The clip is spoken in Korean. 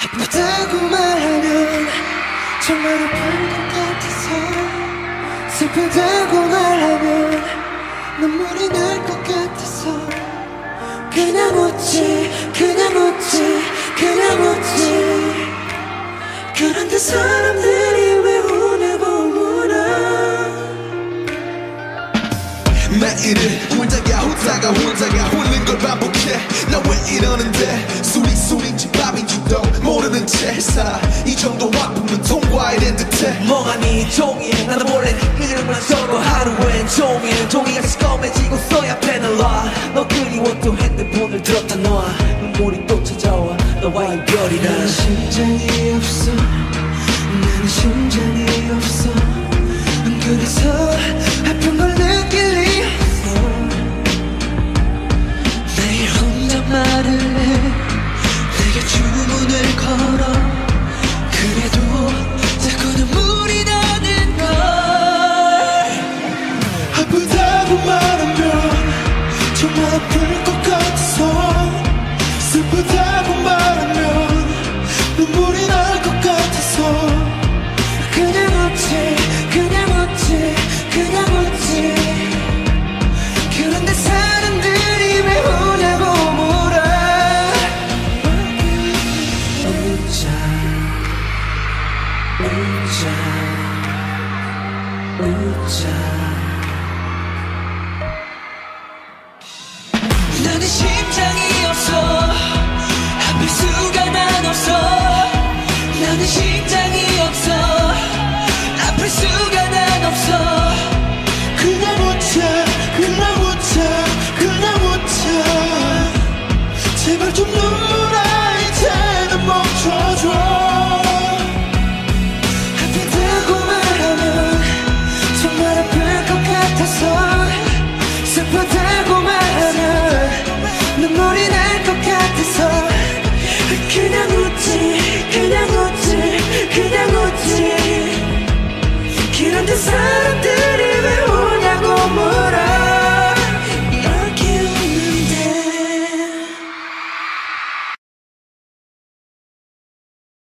아프다고 말하면 정말 아플 것 같아서 슬프다고 말하면 눈물이 날 것 같아서 그냥 웃지 그냥 웃지 그냥 웃지. 그런데 사람들이 왜 오늘 보물아? 매일을 혼자가 웃다가 혼자가 웃는 걸 반복해 채사. 이 정도 아픔은 통과해야 듯해. 멍하니 종일 나도 몰래 이름만 적어 하루엔 종일 종이가 시꺼매지고 써야 펜을 놔너 그리워 또 핸드폰을 들었다 놓아. 눈물이 또 찾아와. 너와 이별이란 난 심장이 없어. 나는 심장이 없어. 그래서 아픈 걸 느낄 리 없어. 내일 혼자 말을 해. 내게 주문을 걸어. 웃자. 나는 심장이 없어. 아플 수가 난 없어. 나는 심장이 없어. 아플 수가 난 없어. 그냥 웃자 그냥 웃자 그냥 웃자. 제발 좀 눈. 것 같아서 그냥 웃지 그냥 웃지